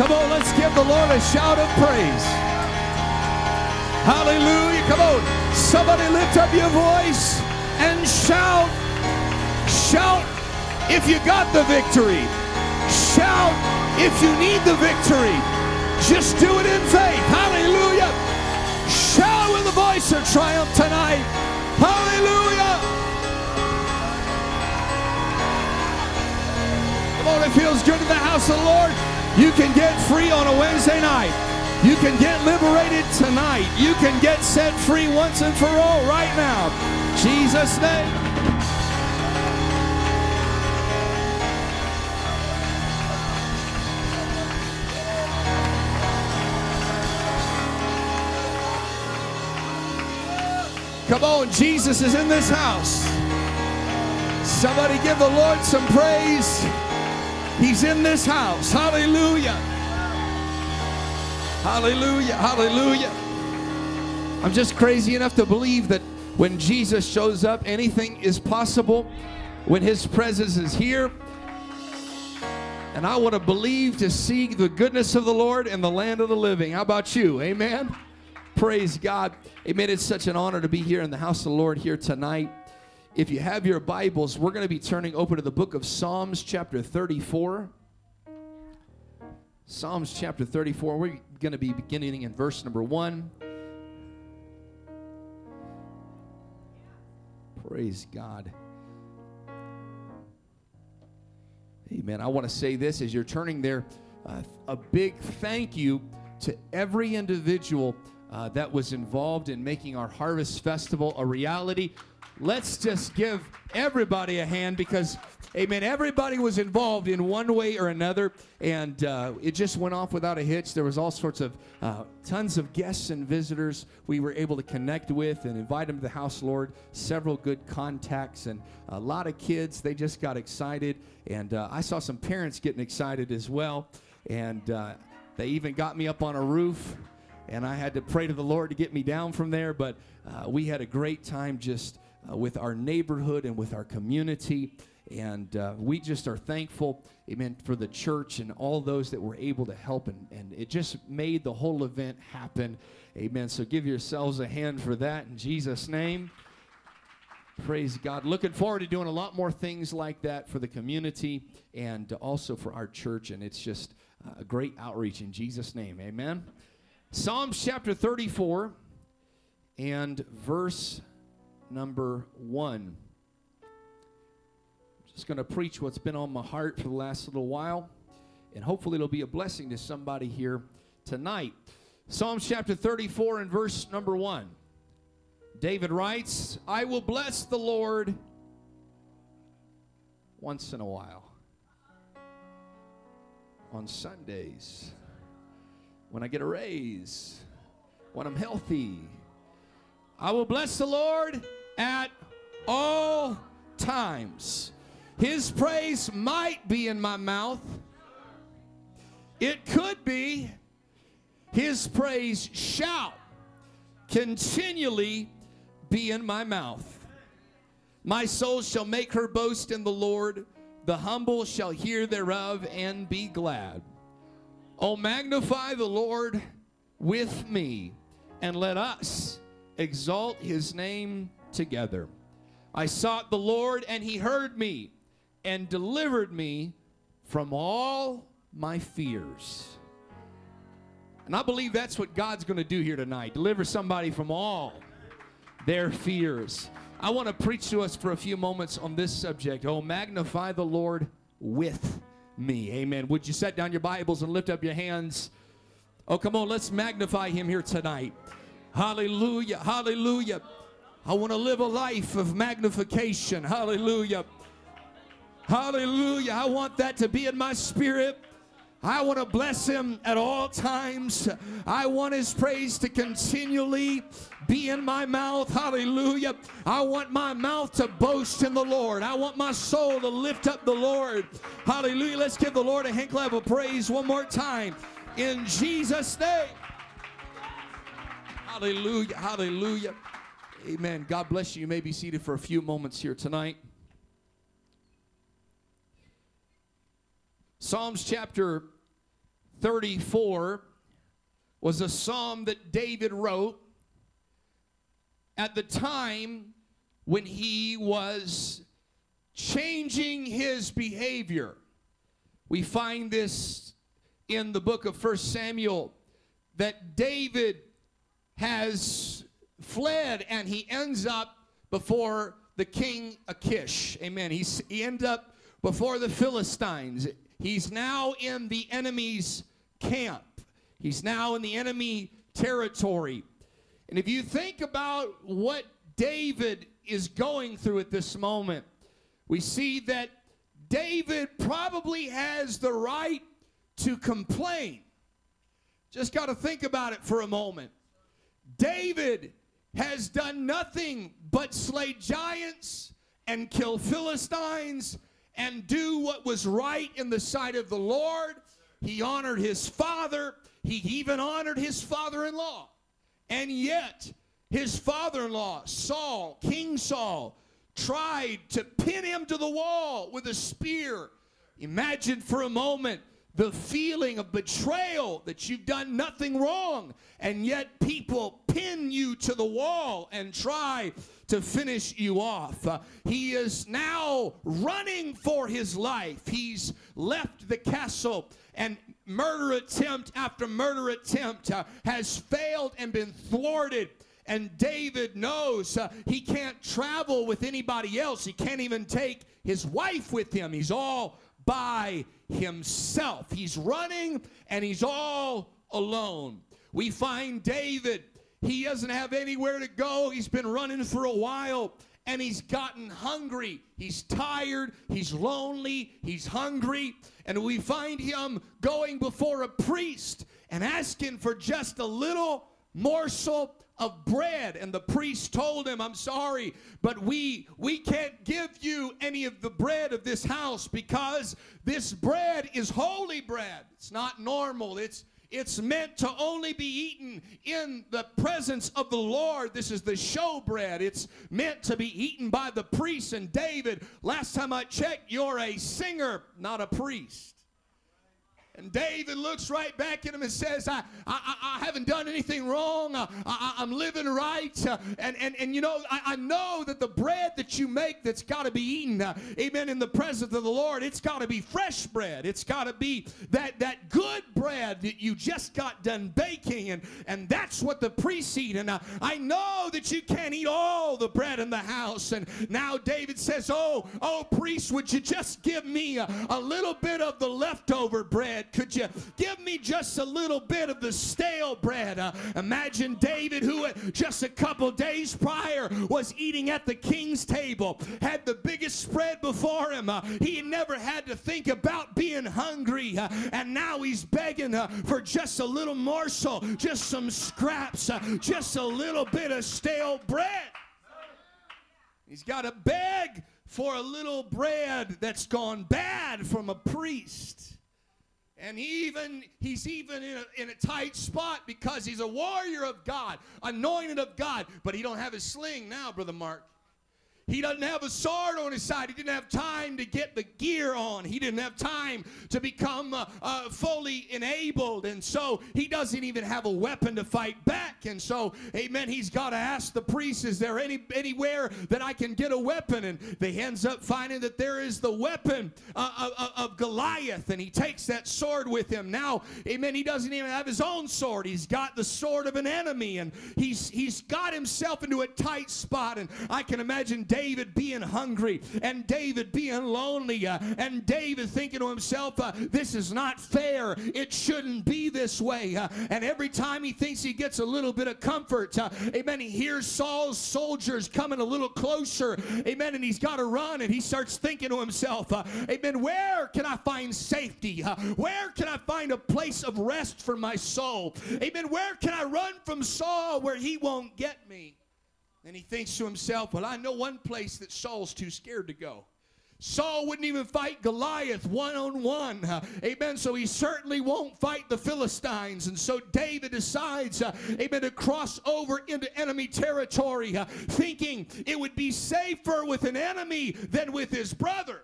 Come on, let's give the Lord a shout of praise. Hallelujah. Come on. Somebody lift up your voice and shout. Shout if you got the victory. Shout if you need the victory. Just do it in faith. Hallelujah. Shout with a voice of triumph tonight. Hallelujah. Come on, it feels good in the house of the Lord. You can get free on a Wednesday night. You can get liberated tonight. You can get set free once and for all right now. Jesus' name. Come on, Jesus is in this house. Somebody give the Lord some praise. He's in this house. Hallelujah. Hallelujah. Hallelujah. I'm just crazy enough to believe that when Jesus shows up, anything is possible. When his presence is here, and I want to believe to see the goodness of the Lord in the land of the living. How about you? Amen. Praise God. Amen. It's such an honor to be here in the house of the Lord here tonight. If you have your Bibles, we're going to be turning open to the book of Psalms, chapter 34. Psalms, chapter 34. We're going to be beginning in verse number 1. Praise God. Amen. I want to say this as you're turning there uh, a big thank you to every individual uh, that was involved in making our Harvest Festival a reality. Let's just give everybody a hand because, amen, everybody was involved in one way or another, and uh, it just went off without a hitch. There was all sorts of uh, tons of guests and visitors we were able to connect with and invite them to the house, Lord. Several good contacts and a lot of kids. They just got excited, and uh, I saw some parents getting excited as well, and uh, they even got me up on a roof and I had to pray to the Lord to get me down from there. But uh, we had a great time just uh, with our neighborhood and with our community. And uh, we just are thankful, amen, for the church and all those that were able to help. And, and it just made the whole event happen. Amen. So give yourselves a hand for that in Jesus' name. Praise God. Looking forward to doing a lot more things like that for the community and also for our church. And it's just a great outreach in Jesus' name. Amen. Psalms chapter 34 and verse number 1. I'm just going to preach what's been on my heart for the last little while, and hopefully it'll be a blessing to somebody here tonight. Psalms chapter 34 and verse number 1. David writes, I will bless the Lord once in a while on Sundays when I get a raise, when I'm healthy. I will bless the Lord at all times. His praise might be in my mouth. It could be. His praise shall continually be in my mouth. My soul shall make her boast in the Lord. The humble shall hear thereof and be glad. Oh, magnify the Lord with me, and let us exalt his name together. I sought the Lord, and he heard me and delivered me from all my fears. And I believe that's what God's going to do here tonight deliver somebody from all their fears. I want to preach to us for a few moments on this subject. Oh, magnify the Lord with me. Amen. Would you set down your Bibles and lift up your hands? Oh, come on, let's magnify him here tonight. Hallelujah. Hallelujah. I want to live a life of magnification. Hallelujah. Hallelujah. I want that to be in my spirit. I want to bless him at all times. I want his praise to continually be in my mouth. Hallelujah. I want my mouth to boast in the Lord. I want my soul to lift up the Lord. Hallelujah. Let's give the Lord a hand clap of praise one more time. In Jesus' name. Hallelujah. Hallelujah. Amen. God bless you. You may be seated for a few moments here tonight. Psalms chapter 34 was a psalm that David wrote at the time when he was changing his behavior. We find this in the book of First Samuel that David has fled and he ends up before the king Achish. Amen. He's, he ends up before the Philistines. He's now in the enemy's camp. He's now in the enemy territory. And if you think about what David is going through at this moment, we see that David probably has the right to complain. Just got to think about it for a moment. David has done nothing but slay giants and kill Philistines and do what was right in the sight of the Lord. He honored his father, he even honored his father in law. And yet, his father in law, Saul, King Saul, tried to pin him to the wall with a spear. Imagine for a moment the feeling of betrayal that you've done nothing wrong, and yet people pin you to the wall and try to finish you off. Uh, he is now running for his life. He's left the castle, and murder attempt after murder attempt uh, has failed and been thwarted. And David knows uh, he can't travel with anybody else. He can't even take his wife with him. He's all by himself. He's running and he's all alone. We find David, he doesn't have anywhere to go. He's been running for a while and he's gotten hungry. He's tired, he's lonely, he's hungry. And we find him going before a priest and asking for just a little morsel of bread and the priest told him i'm sorry but we we can't give you any of the bread of this house because this bread is holy bread it's not normal it's it's meant to only be eaten in the presence of the Lord. This is the show bread. It's meant to be eaten by the priest. And David, last time I checked, you're a singer, not a priest. And David looks right back at him and says, I, I, I haven't done anything wrong. I, I, am living right. Uh, and, and, and you know, I, I know that the bread that you make that's got to be eaten, uh, amen, in the presence of the Lord, it's got to be fresh bread. It's got to be that, that good bread that you just got done baking. And, and that's what the priests eat. And uh, I know that you can't eat all the bread in the house. And now David says, Oh, oh, priest, would you just give me a, a little bit of the leftover bread? Could you give me just a little bit of the stale bread? Uh, imagine David, who just a couple days prior was eating at the king's table, had the biggest spread before him. Uh, he never had to think about being hungry. Uh, and now he's begging uh, for just a little morsel, just some scraps, uh, just a little bit of stale bread. He's got to beg for a little bread that's gone bad from a priest. And he even he's even in a, in a tight spot because he's a warrior of God, anointed of God, but he don't have his sling now, brother Mark. He doesn't have a sword on his side. He didn't have time to get the gear on. He didn't have time to become uh, uh, fully enabled. And so he doesn't even have a weapon to fight back. And so, amen, he's got to ask the priest, is there any anywhere that I can get a weapon? And they ends up finding that there is the weapon uh, of, of Goliath. And he takes that sword with him. Now, amen, he doesn't even have his own sword. He's got the sword of an enemy. And he's, he's got himself into a tight spot. And I can imagine David David being hungry and David being lonely uh, and David thinking to himself, uh, this is not fair. It shouldn't be this way. Uh, and every time he thinks he gets a little bit of comfort, uh, amen, he hears Saul's soldiers coming a little closer, amen, and he's got to run and he starts thinking to himself, uh, amen, where can I find safety? Uh, where can I find a place of rest for my soul? Amen, where can I run from Saul where he won't get me? And he thinks to himself, well, I know one place that Saul's too scared to go. Saul wouldn't even fight Goliath one on one. Amen. So he certainly won't fight the Philistines. And so David decides, uh, amen, to cross over into enemy territory, uh, thinking it would be safer with an enemy than with his brother.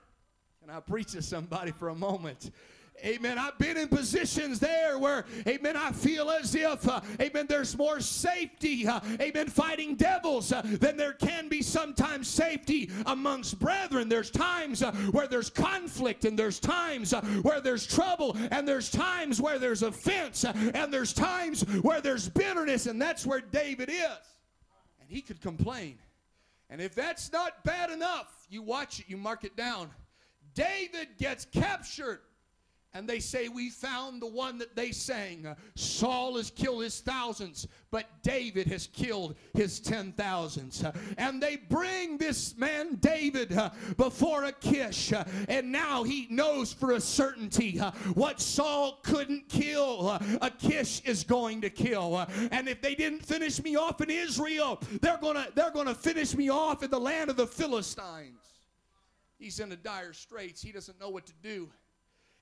And I preach to somebody for a moment. Amen. I've been in positions there where, amen, I feel as if, uh, amen, there's more safety, uh, amen, fighting devils uh, than there can be sometimes safety amongst brethren. There's times uh, where there's conflict, and there's times uh, where there's trouble, and there's times where there's offense, uh, and there's times where there's bitterness, and that's where David is. And he could complain. And if that's not bad enough, you watch it, you mark it down. David gets captured and they say, We found the one that they sang. Saul has killed his thousands, but David has killed his ten thousands. And they bring this man, David, before Achish. And now he knows for a certainty what Saul couldn't kill, Achish is going to kill. And if they didn't finish me off in Israel, they're to they're to finish me off in the land of the Philistines. He's in a dire straits. He doesn't know what to do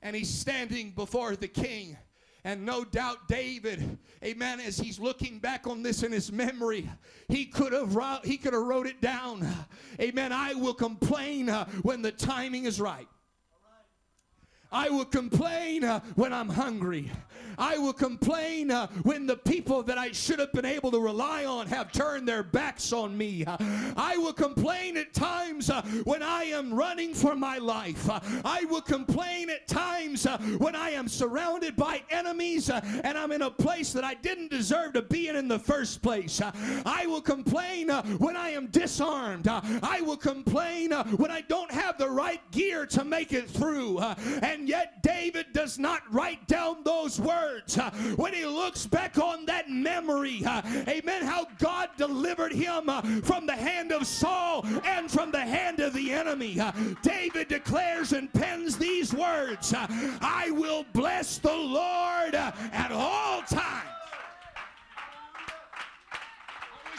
and he's standing before the king. And no doubt David, amen, as he's looking back on this in his memory, he could have he could have wrote it down. Amen. I will complain uh, when the timing is right. I will complain uh, when I'm hungry. I will complain uh, when the people that I should have been able to rely on have turned their backs on me. Uh, I will complain at times uh, when I am running for my life. Uh, I will complain at times uh, when I am surrounded by enemies and I'm in a place that I didn't deserve to be in in the first place. I will complain when I am disarmed. I will complain when I don't have the right gear to make it through. and yet David does not write down those words. Uh, when he looks back on that memory, uh, amen, how God delivered him uh, from the hand of Saul and from the hand of the enemy. David declares and pens these words I will bless the Lord at all times.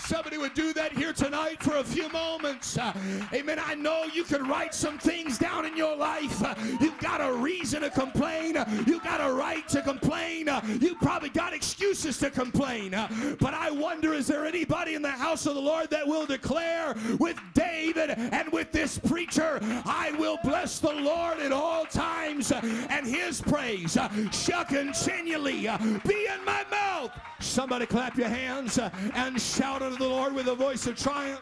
Somebody would do that here tonight for a few moments. Uh, amen. I know you can write some things down in your life. Uh, you've got a reason to complain. Uh, you've got a right to complain. You probably got excuses to complain. But I wonder is there anybody in the house of the Lord that will declare with David and with this preacher, I will bless the Lord at all times, and his praise shall continually be in my mouth. Somebody clap your hands and shout unto the Lord with a voice of triumph.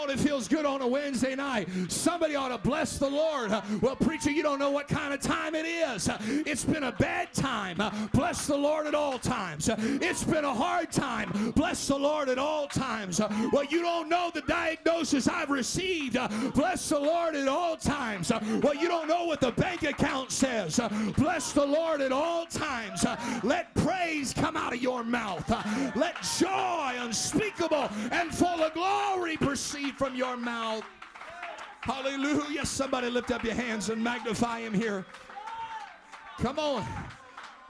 On, it feels good on a Wednesday night. Somebody ought to bless the Lord. Well, preacher, you don't know what kind of time it is. It's been a bad time. Bless the Lord at all times. It's been a hard time. Bless the Lord at all times. Well, you don't know the diagnosis I've received. Bless the Lord at all times. Well, you don't know what the bank account says. Bless the Lord at all times. Let praise come out of your mouth. Let joy unspeakable and full of glory proceed from your mouth. Hallelujah. Yes, somebody lift up your hands and magnify him here. Come on.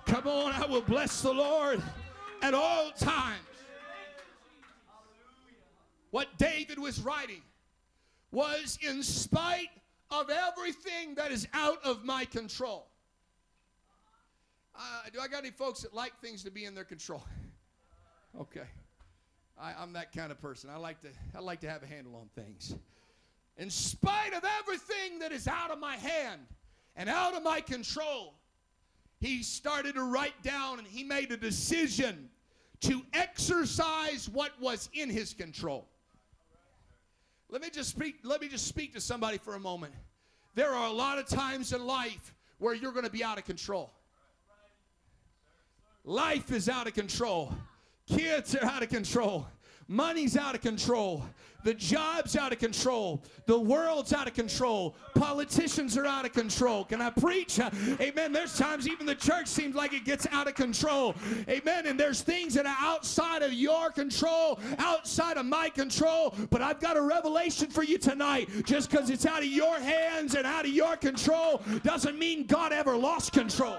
Come on. I will bless the Lord at all times. What David was writing was in spite of everything that is out of my control. Uh, do I got any folks that like things to be in their control? Okay. I, am that kind of person. I like to I like to have a handle on things. In spite of everything that is out of my hand and out of my control, he started to write down and he made a decision to exercise what was in his control. Let me just speak, let me just speak to somebody for a moment. There are a lot of times in life where you're going to be out of control. Life is out of control. Kids are out of control. Money's out of control. The job's out of control. The world's out of control. Politicians are out of control. Can I preach? Amen. There's times even the church seems like it gets out of control. Amen. And there's things that are outside of your control, outside of my control. But I've got a revelation for you tonight. Just because it's out of your hands and out of your control doesn't mean God ever lost control.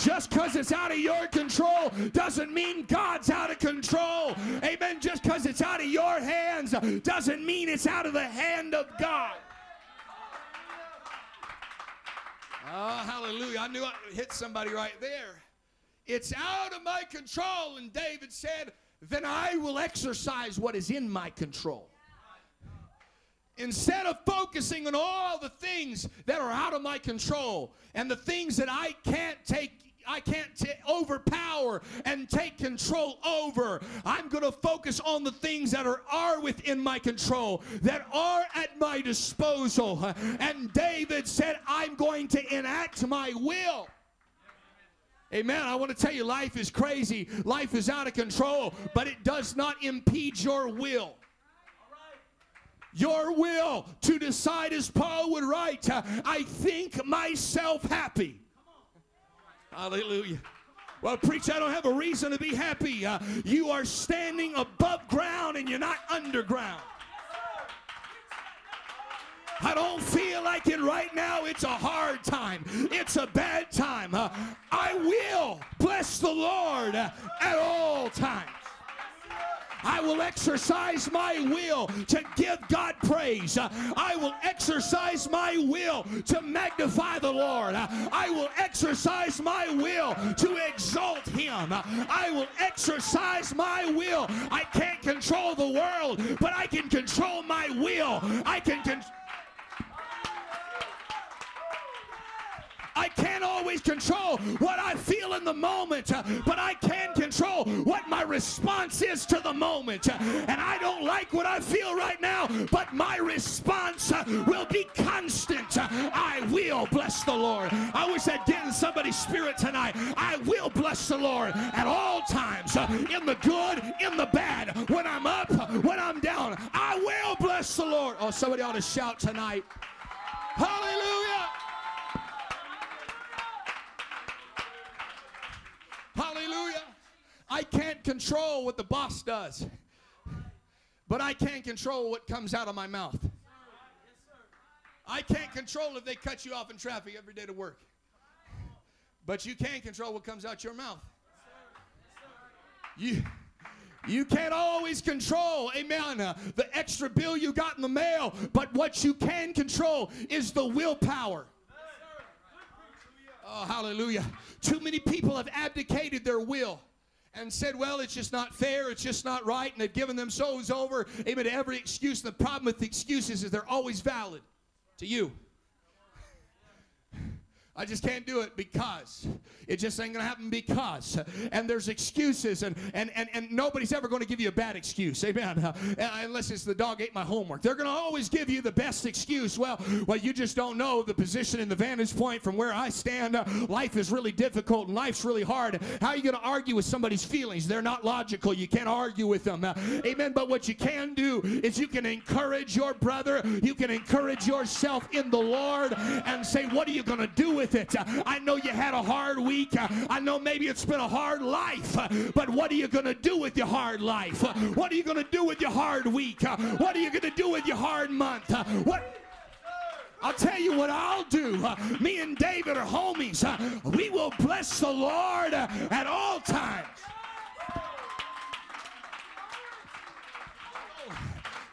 Just because it's out of your control doesn't mean God's out of control. Amen. Just because it's out of your hands doesn't mean it's out of the hand of God. Oh, hallelujah. I knew I hit somebody right there. It's out of my control. And David said, Then I will exercise what is in my control. instead of focusing on all the things that are out of my control and the things that I can't take I can't t- overpower and take control over. I'm going to focus on the things that are, are within my control, that are at my disposal. And David said, I'm going to enact my will. Amen. I want to tell you, life is crazy. Life is out of control, but it does not impede your will. Your will to decide, as Paul would write, I think myself happy. Hallelujah. Well, preacher, I don't have a reason to be happy. Uh, you are standing above ground and you're not underground. I don't feel like it right now. It's a hard time. It's a bad time. Uh, I will bless the Lord at all times. I will exercise my will to give God praise. I will exercise my will to magnify the Lord. I will exercise my will to exalt Him. I will exercise my will. I can't control the world, but I can control my will. I can control. I can't always control what I feel in the moment, uh, but I can control what my response is to the moment. And I don't like what I feel right now, but my response uh, will be constant. I will bless the Lord. I wish I'd get in somebody's spirit tonight. I will bless the Lord at all times, uh, in the good, in the bad, when I'm up, when I'm down. I will bless the Lord. Oh, somebody ought to shout tonight. Hallelujah. Hallelujah. I can't control what the boss does, but I can control what comes out of my mouth. I can't control if they cut you off in traffic every day to work, but you can control what comes out your mouth. You. You can't always control, amen, uh, the extra bill you got in the mail, but what you can control is the willpower. Oh, hallelujah. Too many people have abdicated their will and said, well, it's just not fair, it's just not right, and they've given themselves over, amen, to every excuse. The problem with the excuses is they're always valid to you. I just can't do it because it just ain't gonna happen because and there's excuses and and and, and nobody's ever gonna give you a bad excuse amen. Uh, unless it's the dog ate my homework. They're gonna always give you the best excuse. Well well you just don't know the position and the vantage point from where I stand. Uh, life is really difficult and life's really hard. How are you gonna argue with somebody's feelings? They're not logical. You can't argue with them. Uh, amen. But what you can do is you can encourage your brother. You can encourage yourself in the Lord and say what are you gonna do with it. I know you had a hard week. I know maybe it's been a hard life, but what are you going to do with your hard life? What are you going to do with your hard week? What are you going to do with your hard month? What? I'll tell you what I'll do. me and David are homies. we will bless the Lord at all times.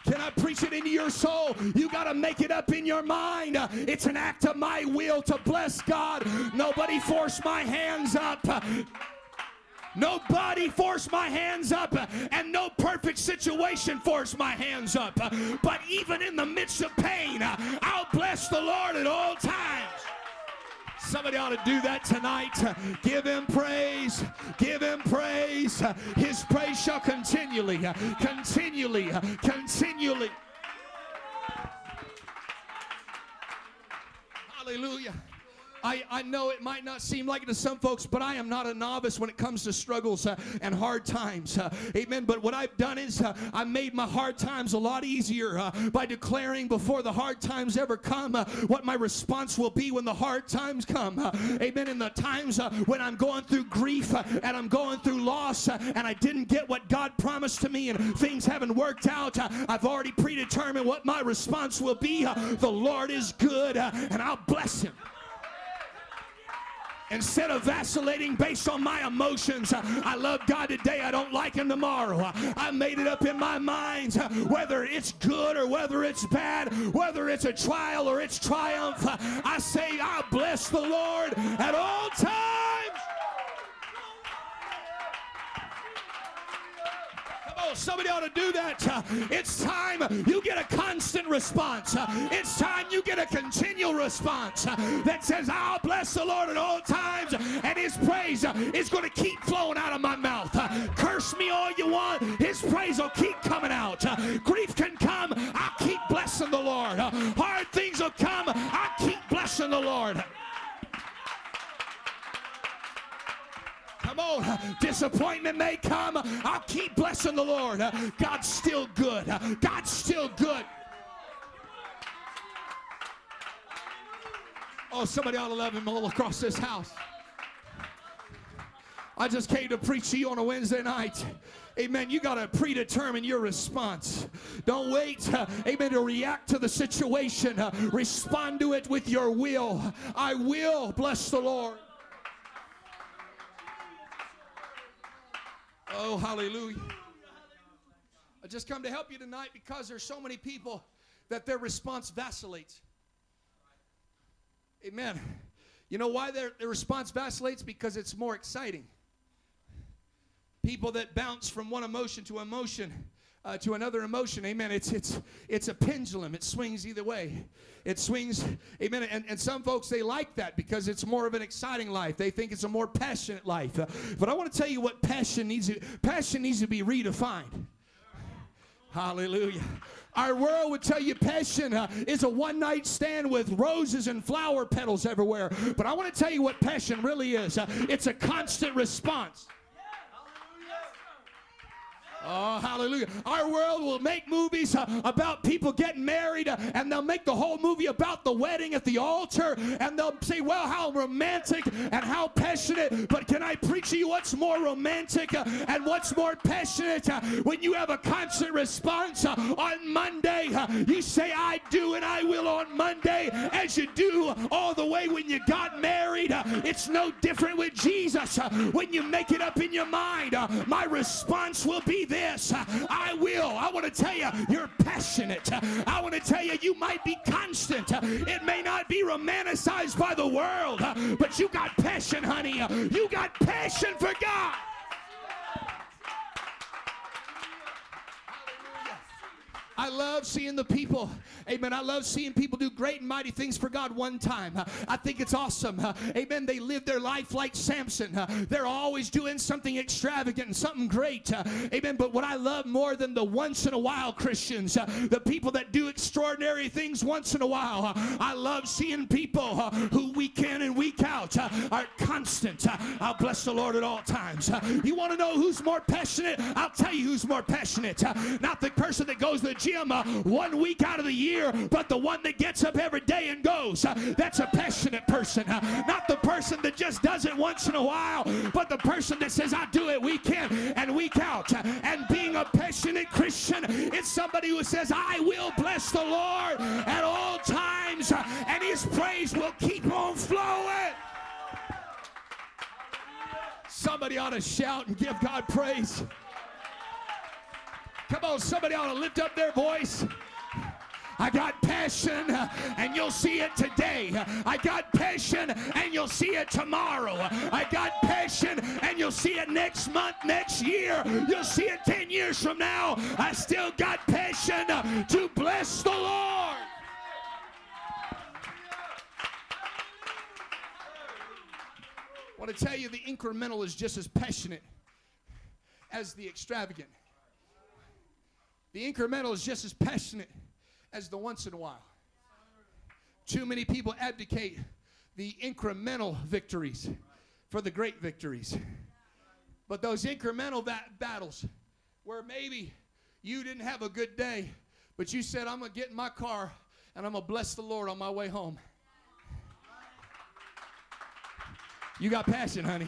Can I preach it into your soul? You got to make it up in your mind. It's an act of my will to bless God. Nobody forced my hands up. Nobody forced my hands up, and no perfect situation forced my hands up. But even in the midst of pain, I'll bless the Lord at all times. Somebody ought to do that tonight. Give him praise. Give him praise. His praise shall continually, continually, continually. Hallelujah. I, I know it might not seem like it to some folks, but I am not a novice when it comes to struggles uh, and hard times. Uh, amen. But what I've done is uh, I made my hard times a lot easier uh, by declaring before the hard times ever come uh, what my response will be when the hard times come. Uh, amen. In the times when I'm going through grief and I'm going through loss and I didn't get what God promised to me and things haven't worked out, I've already predetermined what my response will be. the Lord is good and I'll bless him. Instead of vacillating based on my emotions, I love God today, I don't like Him tomorrow. I made it up in my mind whether it's good or whether it's bad, whether it's a trial or it's triumph. I say, I bless the Lord at all times. Oh, somebody ought to do that. Uh, it's time you get a constant response. Uh, it's time you get a continual response uh, that says, I'll bless the Lord at all times, and his praise is going to keep flowing out of my mouth. Curse me all you want, his praise will keep coming out. Grief can come, I'll keep blessing the Lord. hard things will come, I'll keep blessing the Lord. Come Disappointment may come. I'll keep blessing the Lord. God's still good. God's still good. Oh, somebody ought to love him all across this house. I just came to preach to you on a Wednesday night. Amen. You got to predetermine your response. Don't wait, uh, amen, to react to the situation. Uh, respond to it with your will. I will bless the Lord. Oh, hallelujah. I just come to help you tonight because there's so many people that their response vacillates. Amen. You know why their, their response vacillates? Because it's more exciting. People that bounce from one emotion to emotion uh, to another emotion. Amen. It's it's it's a pendulum. It swings either way. It swings. Amen. And, and some folks they like that because it's more of an exciting life. They think it's a more passionate life. Uh, but I want to tell you what passion needs. To, passion needs to be redefined. Hallelujah. Our world would tell you passion uh, is a one night stand with roses and flower petals everywhere. But I want to tell you what passion really is uh, it's a constant response. Oh, hallelujah. Our world will make movies uh, about people getting married, uh, and they'll make the whole movie about the wedding at the altar, and they'll say, well, how romantic and how passionate. But can I preach to you what's more romantic uh, and what's more passionate? Uh, when you have a constant response uh, on Monday, uh, you say, I do and I will on Monday, as you do all the way when you got married. it's no different with Jesus. when you make it up in your mind, my response will be this this. I will. I want to tell you, you're passionate. I want to tell you, you might be constant. It may not be romanticized by the world, but you got passion, honey. You got passion for God. I love seeing the people. Amen. I love seeing people do great and mighty things for God one time. I think it's awesome. Amen. They live their life like Samson. They're always doing something extravagant and something great. Amen. But what I love more than the once in a while Christians, the people that do extraordinary things once in a while, I love seeing people who week in and week out are constant. I'll bless the Lord at all times. You want to know who's more passionate? I'll tell you who's more passionate. Not the person that goes to the gym uh, one week out of the year, but the one that gets up every day and goes. Uh, that's a passionate person. Uh, not the person that just does it once in a while, but the person that says, I do it week in and week out. Uh, and being a passionate Christian, it's somebody who says, I will bless the Lord at all times, and his praise will keep on flowing. Somebody ought to shout and give God praise. Come on, somebody ought to lift up their voice. I got passion uh, and you'll see it today. I got passion and you'll see it tomorrow. I got passion and you'll see it next month, next year. You'll see it 10 years from now. I still got passion uh, to bless the Lord. I want to tell you the incremental is just as passionate as the extravagant. The incremental is just as passionate as the once in a while. Too many people abdicate the incremental victories for the great victories. But those incremental va- battles where maybe you didn't have a good day, but you said, I'm going to get in my car and I'm going to bless the Lord on my way home. You got passion, honey.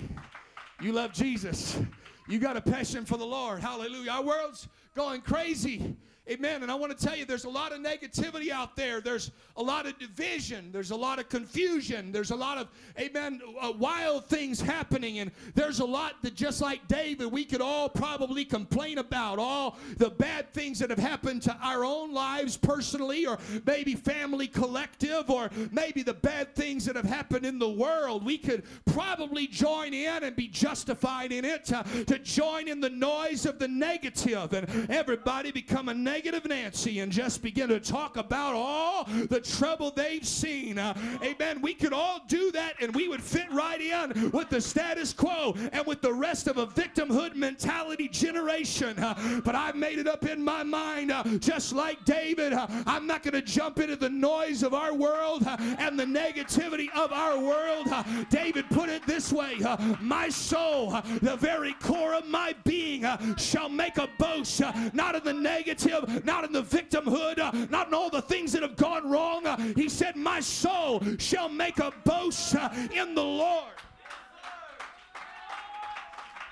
You love Jesus. You got a passion for the Lord. Hallelujah. Our world's going crazy. Amen. And I want to tell you, there's a lot of negativity out there. There's a lot of division. There's a lot of confusion. There's a lot of, amen, uh, wild things happening. And there's a lot that, just like David, we could all probably complain about. All the bad things that have happened to our own lives personally, or maybe family collective, or maybe the bad things that have happened in the world. We could probably join in and be justified in it to, to join in the noise of the negative and everybody become a negative negative Nancy and just begin to talk about all the trouble they've seen. Uh, amen. We could all do that and we would fit right in with the status quo and with the rest of a victimhood mentality generation. Uh, but I've made it up in my mind, uh, just like David, uh, I'm not going to jump into the noise of our world uh, and the negativity of our world. Uh, David put it this way My soul, the very core of my being, shall make a boast, not of the negative, not in the victimhood, uh, not in all the things that have gone wrong. Uh, he said, My soul shall make a boast uh, in the Lord.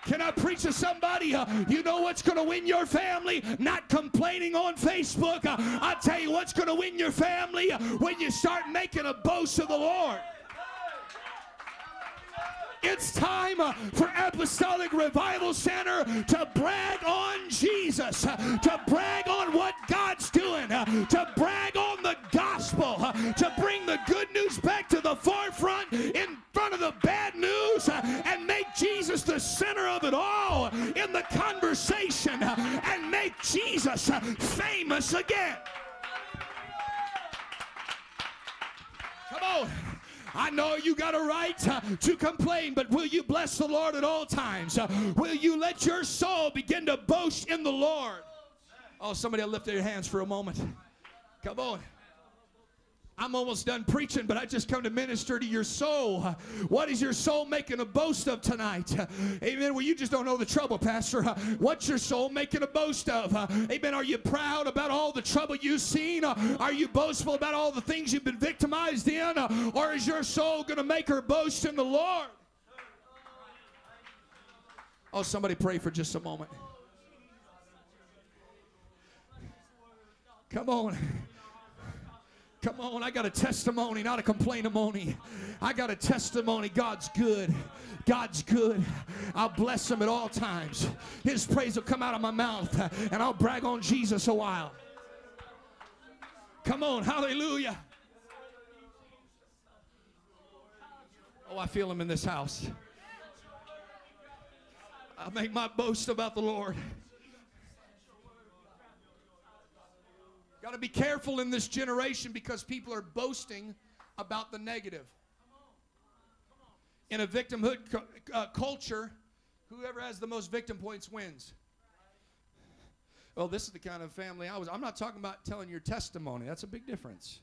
Can I preach to somebody? Uh, you know what's going to win your family? Not complaining on Facebook. Uh, I tell you what's going to win your family uh, when you start making a boast of the Lord. It's time for Apostolic Revival Center to brag on Jesus, to brag on what God's doing, to brag on the gospel, to bring the good news back to the forefront in front of the bad news and make Jesus the center of it all in the conversation and make Jesus famous again. Come on. I know you got a right uh, to complain, but will you bless the Lord at all times? Uh, will you let your soul begin to boast in the Lord? Oh, somebody lift their hands for a moment. Come on. I'm almost done preaching, but I just come to minister to your soul. What is your soul making a boast of tonight? Amen. Well, you just don't know the trouble, Pastor. What's your soul making a boast of? Amen. Are you proud about all the trouble you've seen? Are you boastful about all the things you've been victimized in? Or is your soul going to make her boast in the Lord? Oh, somebody pray for just a moment. Come on. Come on, I got a testimony, not a complainamony. I got a testimony. God's good. God's good. I'll bless him at all times. His praise will come out of my mouth, and I'll brag on Jesus a while. Come on, hallelujah. Oh, I feel him in this house. I make my boast about the Lord. Got to be careful in this generation because people are boasting about the negative. In a victimhood cu- uh, culture, whoever has the most victim points wins. Well, this is the kind of family I was. I'm not talking about telling your testimony. That's a big difference.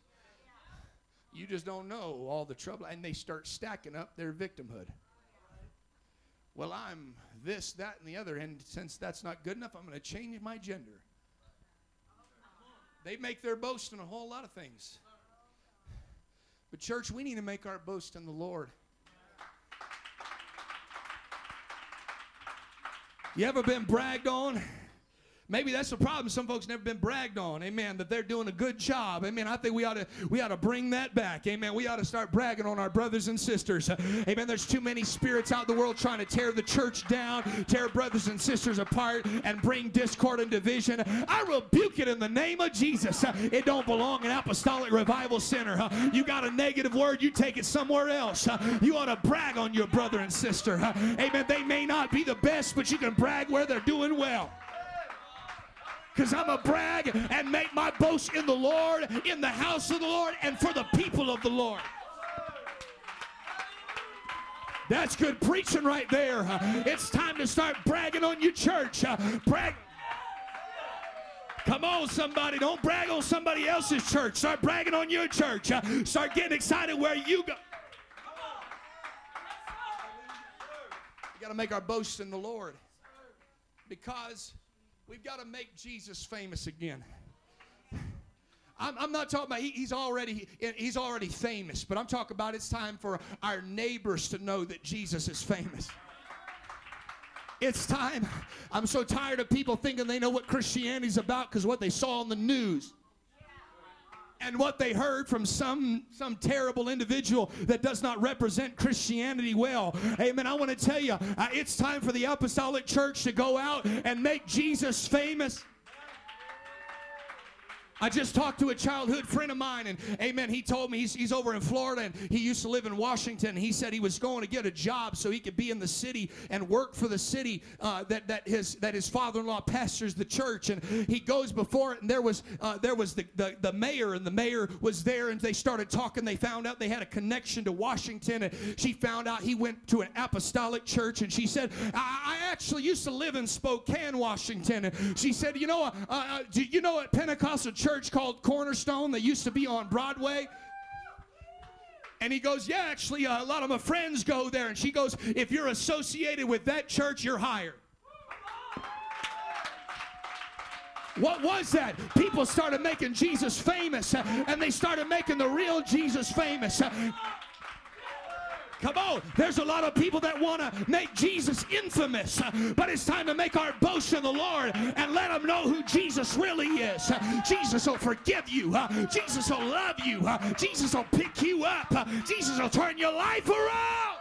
You just don't know all the trouble, and they start stacking up their victimhood. Well, I'm this, that, and the other, and since that's not good enough, I'm going to change my gender. They make their boast in a whole lot of things. But, church, we need to make our boast in the Lord. You ever been bragged on? Maybe that's the problem. Some folks never been bragged on. Amen. That they're doing a good job. Amen. I think we ought to we ought to bring that back. Amen. We ought to start bragging on our brothers and sisters. Amen. There's too many spirits out the world trying to tear the church down, tear brothers and sisters apart, and bring discord and division. I rebuke it in the name of Jesus. It don't belong in Apostolic Revival Center. You got a negative word, you take it somewhere else. You ought to brag on your brother and sister. Amen. They may not be the best, but you can brag where they're doing well because I'm a brag and make my boast in the Lord, in the house of the Lord, and for the people of the Lord. That's good preaching right there. It's time to start bragging on your church. Brag. Come on, somebody. Don't brag on somebody else's church. Start bragging on your church. Start getting excited where you go. We got to make our boast in the Lord because We've got to make Jesus famous again. I'm, I'm, not talking about he, he's already he's already famous, but I'm talking about it's time for our neighbors to know that Jesus is famous. It's time. I'm so tired of people thinking they know what Christianity's about because what they saw on the news and what they heard from some some terrible individual that does not represent Christianity well. Amen. I want to tell you, uh, it's time for the apostolic church to go out and make Jesus famous. I just talked to a childhood friend of mine, and amen, he told me he's, he's over in Florida and he used to live in Washington. He said he was going to get a job so he could be in the city and work for the city uh, that, that his, that his father in law pastors the church. And he goes before it, and there was, uh, there was the, the, the mayor, and the mayor was there, and they started talking. They found out they had a connection to Washington, and she found out he went to an apostolic church, and she said, I, I actually used to live in Spokane, Washington. And she said, You know, uh, uh do you know at Pentecostal church? Church called Cornerstone that used to be on Broadway. And he goes, Yeah, actually, uh, a lot of my friends go there. And she goes, If you're associated with that church, you're hired. What was that? People started making Jesus famous, uh, and they started making the real Jesus famous. Come on. There's a lot of people that want to make Jesus infamous, but it's time to make our boast in the Lord and let them know who Jesus really is. Jesus will forgive you. Jesus will love you. Jesus will pick you up. Jesus will turn your life around.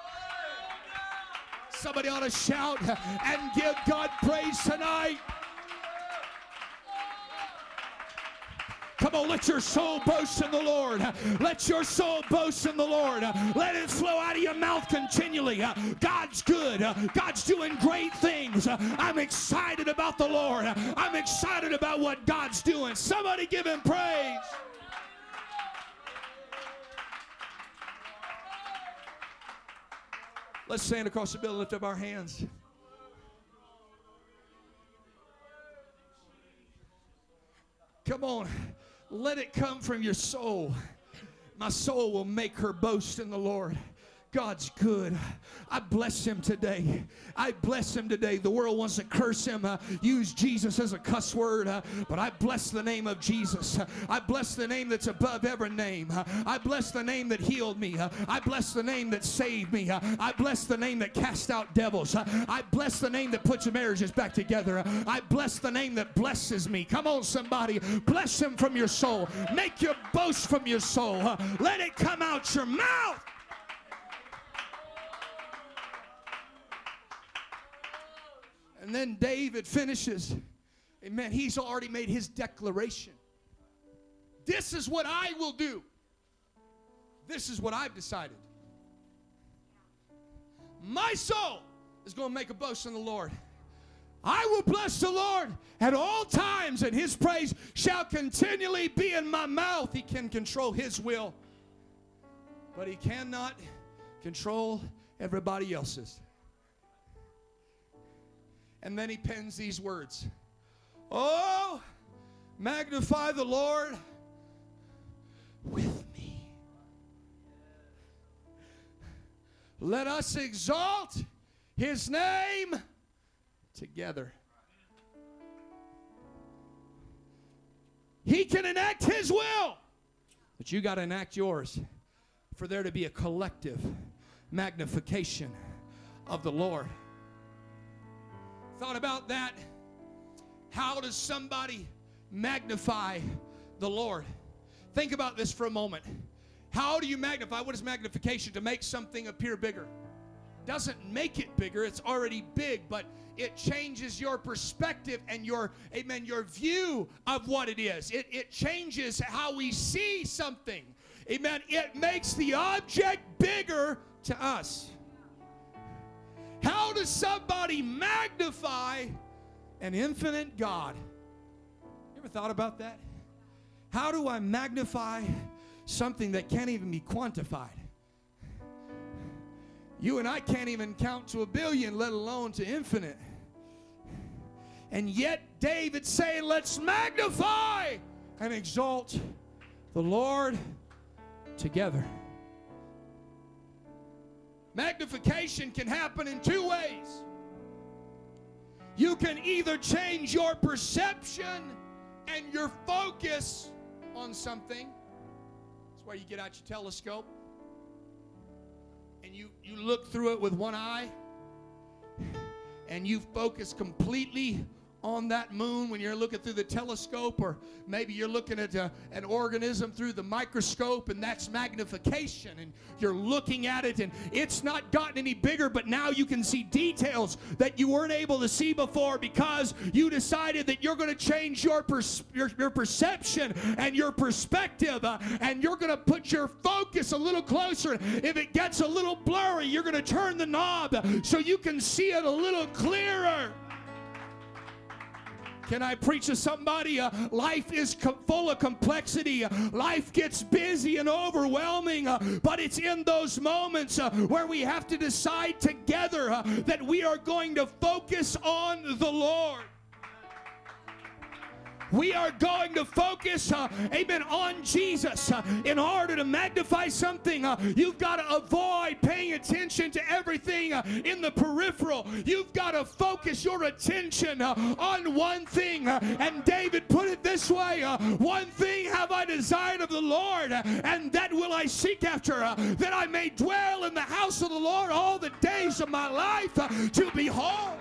Somebody ought to shout and give God praise tonight. Come on, let your soul boast in the Lord. Let your soul boast in the Lord. Let it flow out of your mouth continually. God's good. God's doing great things. I'm excited about the Lord. I'm excited about what God's doing. Somebody give him praise. Let's stand across the building, lift up our hands. Come on. Let it come from your soul. My soul will make her boast in the Lord. God's good. I bless him today. I bless him today. The world wants to curse him, uh, use Jesus as a cuss word, uh, but I bless the name of Jesus. I bless the name that's above every name. I bless the name that healed me. I bless the name that saved me. I bless the name that cast out devils. I bless the name that puts marriages back together. I bless the name that blesses me. Come on, somebody. Bless him from your soul. Make your boast from your soul. Let it come out your mouth. And then David finishes. Amen. He's already made his declaration. This is what I will do. This is what I've decided. My soul is going to make a boast in the Lord. I will bless the Lord at all times, and his praise shall continually be in my mouth. He can control his will, but he cannot control everybody else's. And then he pens these words Oh, magnify the Lord with me. Let us exalt his name together. He can enact his will, but you got to enact yours for there to be a collective magnification of the Lord thought about that. How does somebody magnify the Lord? Think about this for a moment. How do you magnify? What is magnification? To make something appear bigger. Doesn't make it bigger, it's already big, but it changes your perspective and your, amen, your view of what it is. It, it changes how we see something. Amen. It makes the object bigger to us. How does somebody magnify an infinite God? You ever thought about that? How do I magnify something that can't even be quantified? You and I can't even count to a billion, let alone to infinite. And yet, David saying, Let's magnify and exalt the Lord together. Magnification can happen in two ways. You can either change your perception and your focus on something. That's why you get out your telescope and you, you look through it with one eye. and you focus completely on that moon when you're looking through the telescope, or maybe you're looking at a, an organism through the microscope, and that's magnification, and you're looking at it, and it's not gotten any bigger, but now you can see details that you weren't able to see before because you decided that you're going to change your, pers- your, your, perception and your perspective, uh, and you're going to put your focus a little closer. If it gets a little blurry, you're going to turn the knob so you can see it a little clearer. Can I preach to somebody? Uh, life is co- full of complexity. Uh, life gets busy and overwhelming, uh, but it's in those moments uh, where we have to decide together uh, that we are going to focus on the Lord. We are going to focus, uh, amen, on Jesus. Uh, in order to magnify something, uh, you've got to avoid paying attention to everything uh, in the peripheral. You've got to focus your attention uh, on one thing. Uh, and David put it this way One thing have I desired of the Lord, and that will I seek after, that I may dwell in the house of the Lord all the days of my life to behold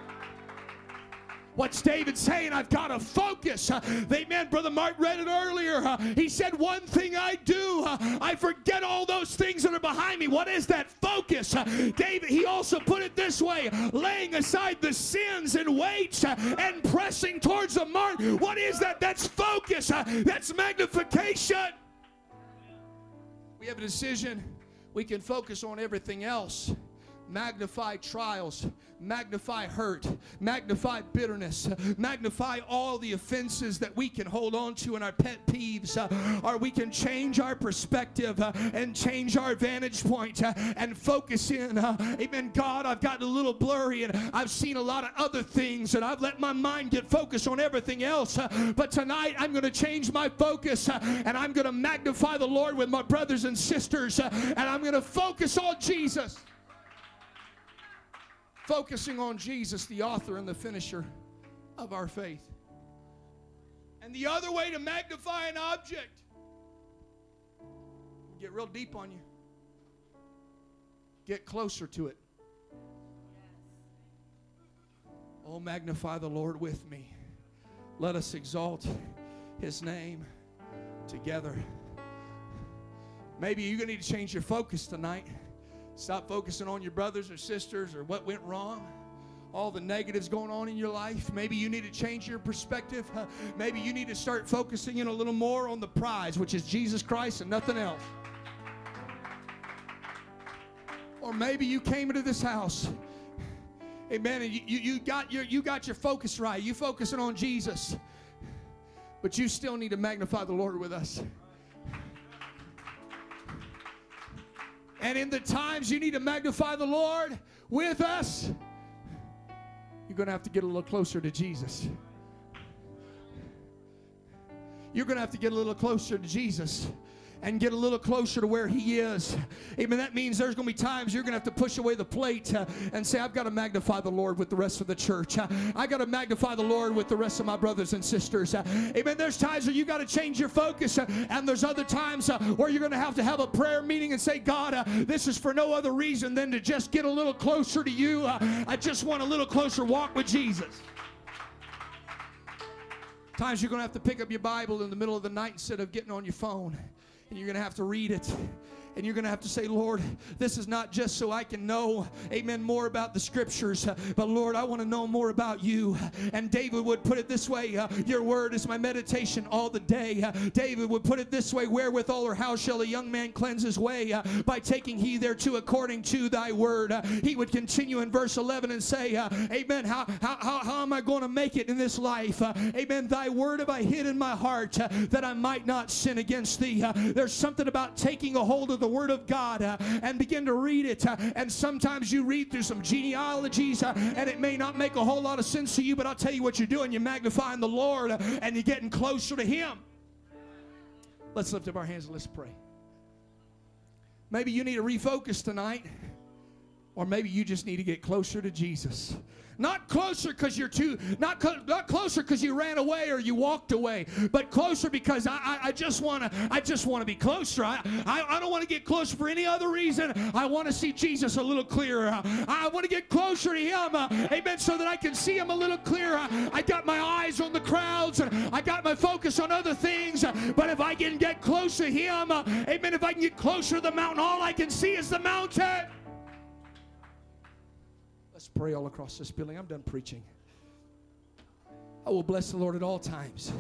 What's David saying? I've got to focus. Uh, amen. Brother Mark read it earlier. Uh, he said, One thing I do, uh, I forget all those things that are behind me. What is that focus? Uh, David, he also put it this way laying aside the sins and weights uh, and pressing towards the mark. What is that? That's focus. Uh, that's magnification. We have a decision. We can focus on everything else magnify trials, magnify hurt, magnify bitterness, magnify all the offenses that we can hold on to in our pet peeves, uh, or we can change our perspective uh, and change our vantage point uh, and focus in. Uh, amen. God, I've gotten a little blurry and I've seen a lot of other things and I've let my mind get focused on everything else. Uh, but tonight I'm going to change my focus uh, and I'm going to magnify the Lord with my brothers and sisters and I'm going to focus on Jesus focusing on Jesus, the author and the finisher of our faith. And the other way to magnify an object, get real deep on you, get closer to it. Oh, magnify the Lord with me. Let us exalt his name together. Maybe you're going to need to change your focus tonight. Stop focusing on your brothers or sisters or what went wrong all the negatives going on in your life. Maybe you need to change your perspective. Maybe you need to start focusing in a little more on the prize, which is Jesus Christ and nothing else. Or maybe you came into this house, amen, and you, you, you, got your, you got your focus right. You focusing on Jesus, but you still need to magnify the Lord with us. And in the times you need to magnify the Lord with us, you're going to have to get a little closer to Jesus. You're going to have to get a little closer to Jesus and get a little closer to where He is. Amen. That means there's going to be times you're going to have to push away the plate uh, and say, I've got to magnify the Lord with the rest of the church. Uh, I got to magnify the Lord with the rest of my brothers and sisters. Uh, amen. There's times where you got to change your focus, uh, and there's other times uh, where you're going to have to have a prayer meeting and say, God, uh, this is for no other reason than to just get a little closer to you. I just want a little closer walk with Jesus. Times you're going to have to pick up your Bible in the middle of the night instead of getting on your phone and you're going to have to read it and you're going to have to say, Lord, this is not just so I can know, amen, more about the scriptures, but Lord, I want to know more about you. And David would put it this way uh, Your word is my meditation all the day. Uh, David would put it this way Wherewithal or how shall a young man cleanse his way? Uh, by taking heed thereto according to thy word. Uh, he would continue in verse 11 and say, uh, Amen. How, how, how, how am I going to make it in this life? Uh, amen. Thy word have I hid in my heart that I might not sin against thee. there's something about taking a hold of the Word of God uh, and begin to read it. Uh, and sometimes you read through some genealogies uh, and it may not make a whole lot of sense to you, but I'll tell you what you're doing. You're magnifying the Lord uh, and you're getting closer to Him. Let's lift up our hands and let's pray. Maybe you need to refocus tonight. Or maybe you just need to get closer to Jesus. Not closer because you're too, not, co- not closer because you ran away or you walked away, but closer because I, I, I just want to, I just want to be closer. I, I, I don't want to get closer for any other reason. I want to see Jesus a little clearer. I, I want to get closer to Him, uh, amen, so that I can see Him a little clearer. I got my eyes on the crowds and I got my focus on other things, but if I can get close to Him, uh, amen, if I can get closer to the mountain, all I can see is the mountain. Pray all across this building. I'm done preaching. I will bless the Lord at all times.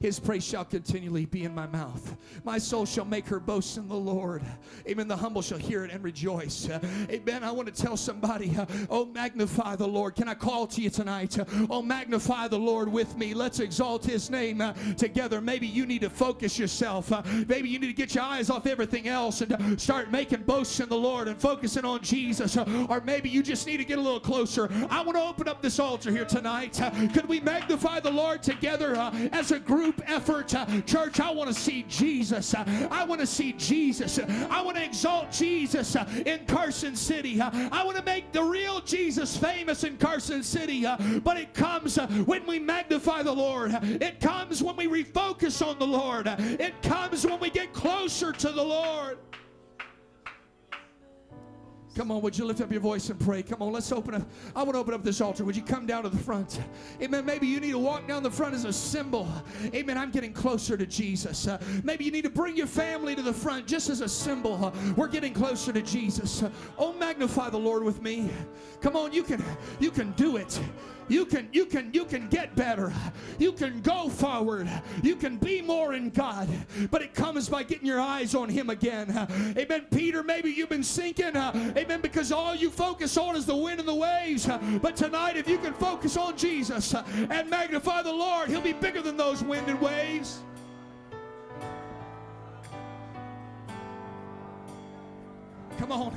His praise shall continually be in my mouth. My soul shall make her boast in the Lord. Amen. The humble shall hear it and rejoice. Amen. I want to tell somebody, oh, magnify the Lord. Can I call to you tonight? Oh, magnify the Lord with me. Let's exalt his name uh, together. Maybe you need to focus yourself. Uh, maybe you need to get your eyes off everything else and start making boasts in the Lord and focusing on Jesus. Uh, or maybe you just need to get a little closer. I want to open up this altar here tonight. Could we magnify the Lord together as a group? Group effort. Uh, church, I want to see Jesus. Uh, I want to see Jesus. I want to exalt Jesus uh, in Carson City. I want to make the real Jesus famous in Carson City. But it comes when we magnify the Lord. It comes when we refocus on the Lord. It comes when we get closer to the Lord. Come on, would you lift up your voice and pray? Come on, let's open up. I want to open up this altar. Would you come down to the front? Amen. Maybe you need to walk down the front as a symbol. Amen. I'm getting closer to Jesus. Uh, maybe you need to bring your family to the front just as a symbol. Uh, we're getting closer to Jesus. Uh, oh, magnify the Lord with me. Come on, you can you can do it. You can you can you can get better. You can go forward. You can be more in God. But it comes by getting your eyes on him again. Amen. Peter, maybe you've been sinking. Amen. Because all you focus on is the wind and the waves. But tonight, if you can focus on Jesus and magnify the Lord, he'll be bigger than those wind and waves. Come on.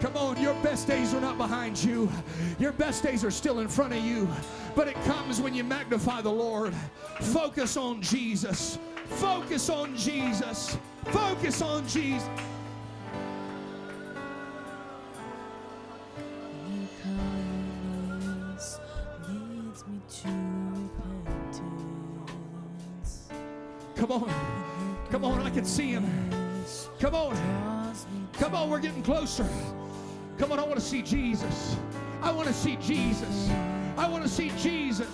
Come on, your best days are not behind you. Your best days are still in front of you. But it comes when you magnify the Lord. Focus on Jesus. Focus on Jesus. Focus on Jesus. Come on. Come on, I can see him. Come on. Come on, we're getting closer. Come on, I want to see Jesus. I want to see Jesus. I want to see Jesus.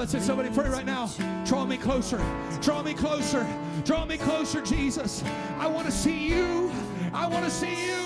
That's it. Somebody pray right now. Draw me closer. Draw me closer. Draw me closer, Jesus. I want to see you. I want to see you.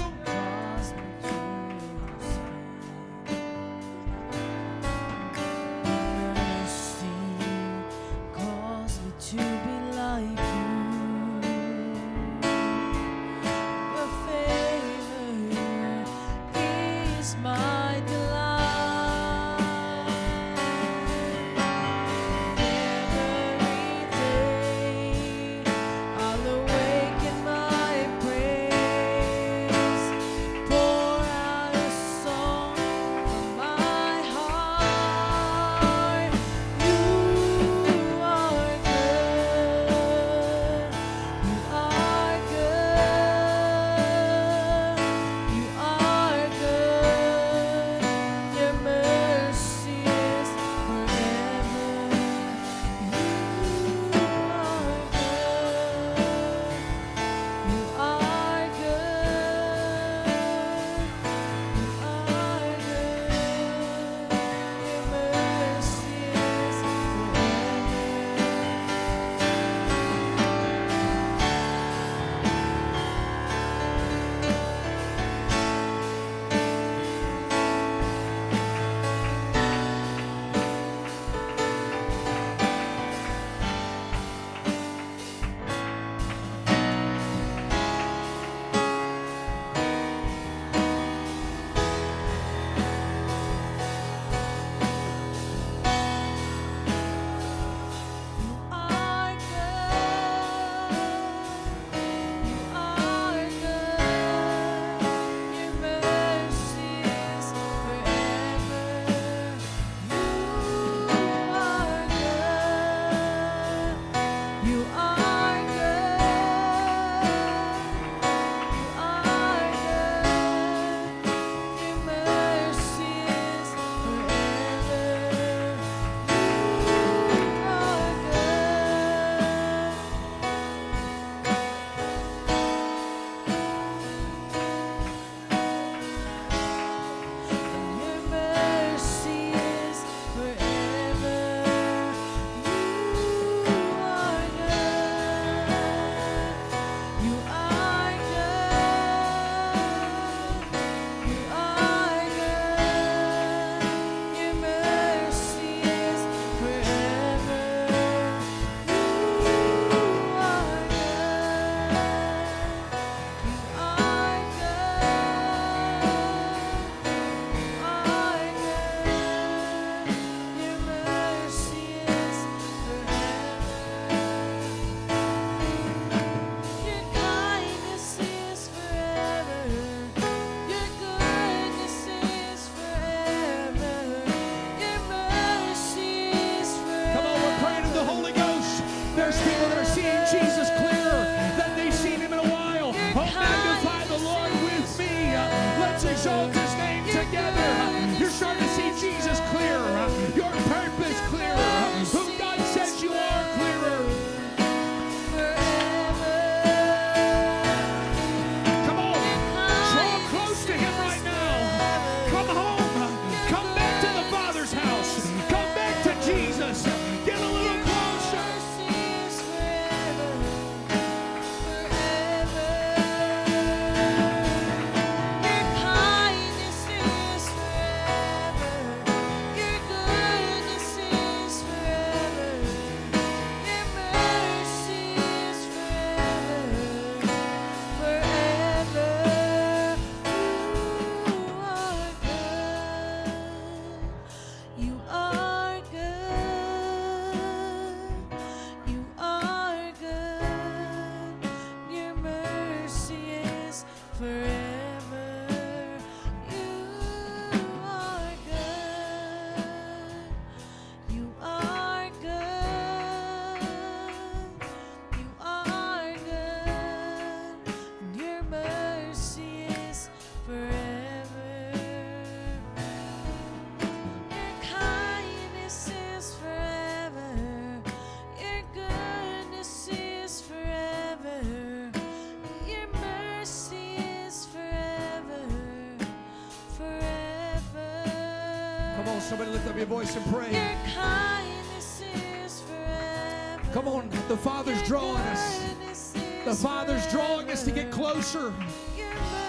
Somebody lift up your voice and pray. Your kindness is forever. Come on, the Father's drawing us. The Father's drawing us to get closer.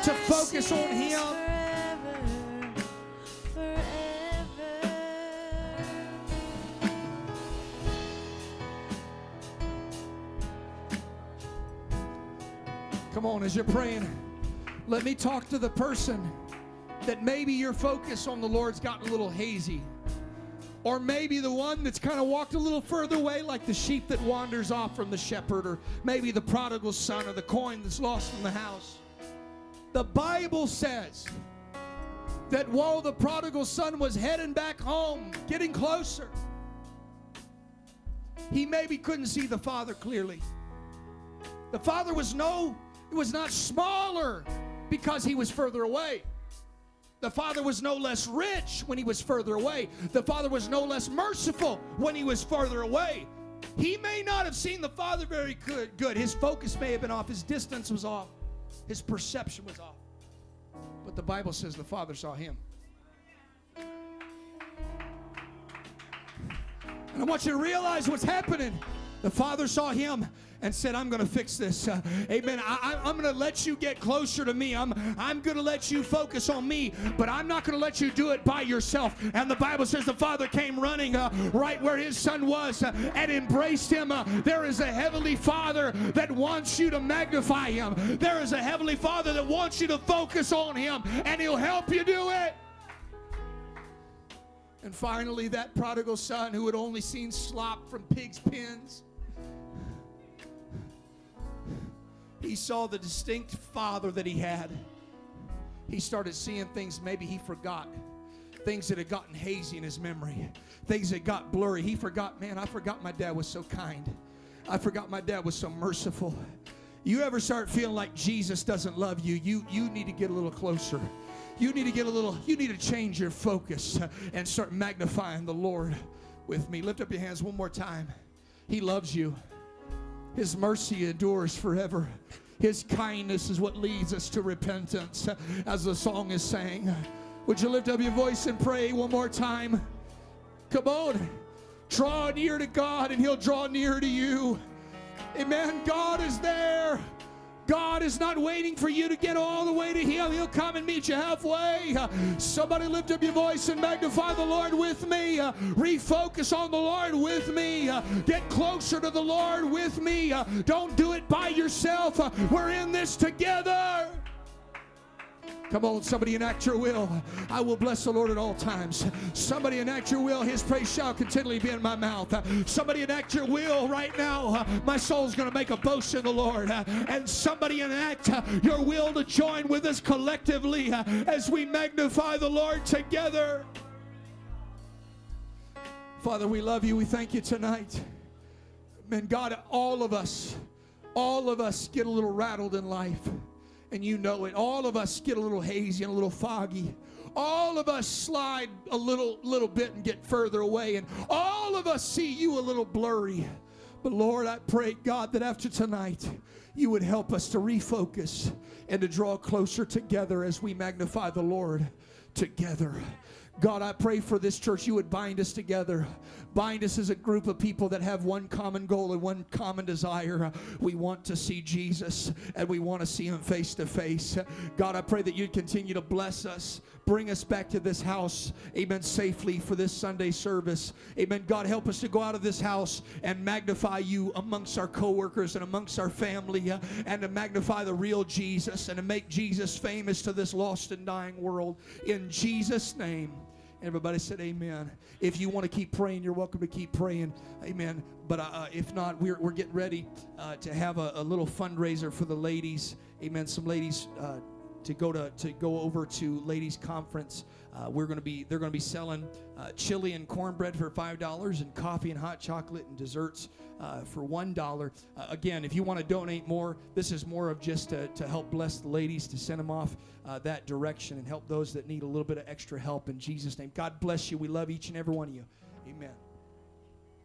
To focus on Him. Come on, as you're praying, let me talk to the person that maybe your focus on the Lord's gotten a little hazy. Or maybe the one that's kind of walked a little further away, like the sheep that wanders off from the shepherd, or maybe the prodigal son, or the coin that's lost in the house. The Bible says that while the prodigal son was heading back home, getting closer, he maybe couldn't see the father clearly. The father was no, it was not smaller because he was further away. The father was no less rich when he was further away. The father was no less merciful when he was further away. He may not have seen the father very good. Good. His focus may have been off. His distance was off. His perception was off. But the Bible says the father saw him. And I want you to realize what's happening. The father saw him and said, I'm going to fix this. Uh, amen. I, am going to let you get closer to me. I'm, I'm going to let you focus on me, but I'm not going to let you do it by yourself. And the Bible says the father came running uh, right where his son was uh, and embraced him. Uh, there is a heavenly father that wants you to magnify him. There is a heavenly father that wants you to focus on him, and he'll help you do it. And finally, that prodigal son who had only seen slop from pigs' pens, he saw the distinct father that he had. He started seeing things maybe he forgot, things that had gotten hazy in his memory, things that got blurry. He forgot, man, I forgot my dad was so kind. I forgot my dad was so merciful. You ever start feeling like Jesus doesn't love you, you, you need to get a little closer. You need to get a little, you need to change your focus and start magnifying the Lord with me. Lift up your hands one more time. He loves you. His mercy endures forever. His kindness is what leads us to repentance, as the song is saying. Would you lift up your voice and pray one more time? Come on. Draw near to God and He'll draw near to you. Amen. God is there. God is not waiting for you to get all the way to Him. He'll come and meet you halfway. Somebody lift up your voice and magnify the Lord with me. Refocus on the Lord with me. Get closer to the Lord with me. Don't do it by yourself. We're in this together. Come on, somebody enact your will. I will bless the Lord at all times. Somebody enact your will. His praise shall continually be in my mouth. Somebody enact your will right now. My soul's going to make a boast in the Lord. And somebody enact your will to join with us collectively as we magnify the Lord together. Father, we love you. We thank you tonight. Man, God, all of us, all of us get a little rattled in life and you know it. All of us get a little hazy and a little foggy. All of us slide a little little bit and get further away and all of us see you a little blurry. But Lord, I pray God that after tonight you would help us to refocus and to draw closer together as we magnify the Lord together. God, I pray for this church, you would bind us together. Bind us as a group of people that have one common goal and one common desire. We want to see Jesus and we want to see him face to face. God, I pray that you'd continue to bless us. Bring us back to this house, amen, safely for this Sunday service. Amen. God, help us to go out of this house and magnify you amongst our coworkers and amongst our family uh, and to magnify the real Jesus and to make Jesus famous to this lost and dying world. In Jesus' name. Everybody said amen. If you want to keep praying, you're welcome to keep praying. Amen. But uh, if not, we're, we're getting ready uh, to have a, a, little fundraiser for the ladies. Amen. Some ladies uh, to go to, to go over to ladies conference. Uh, we're going to be they're going to be selling uh, chili and cornbread for five dollars and coffee and hot chocolate and desserts uh, for one dollar. Uh, again, if you want to donate more, this is more of just to, to help bless the ladies to send them off uh, that direction and help those that need a little bit of extra help in Jesus' name. God bless you. We love each and every one of you. Amen.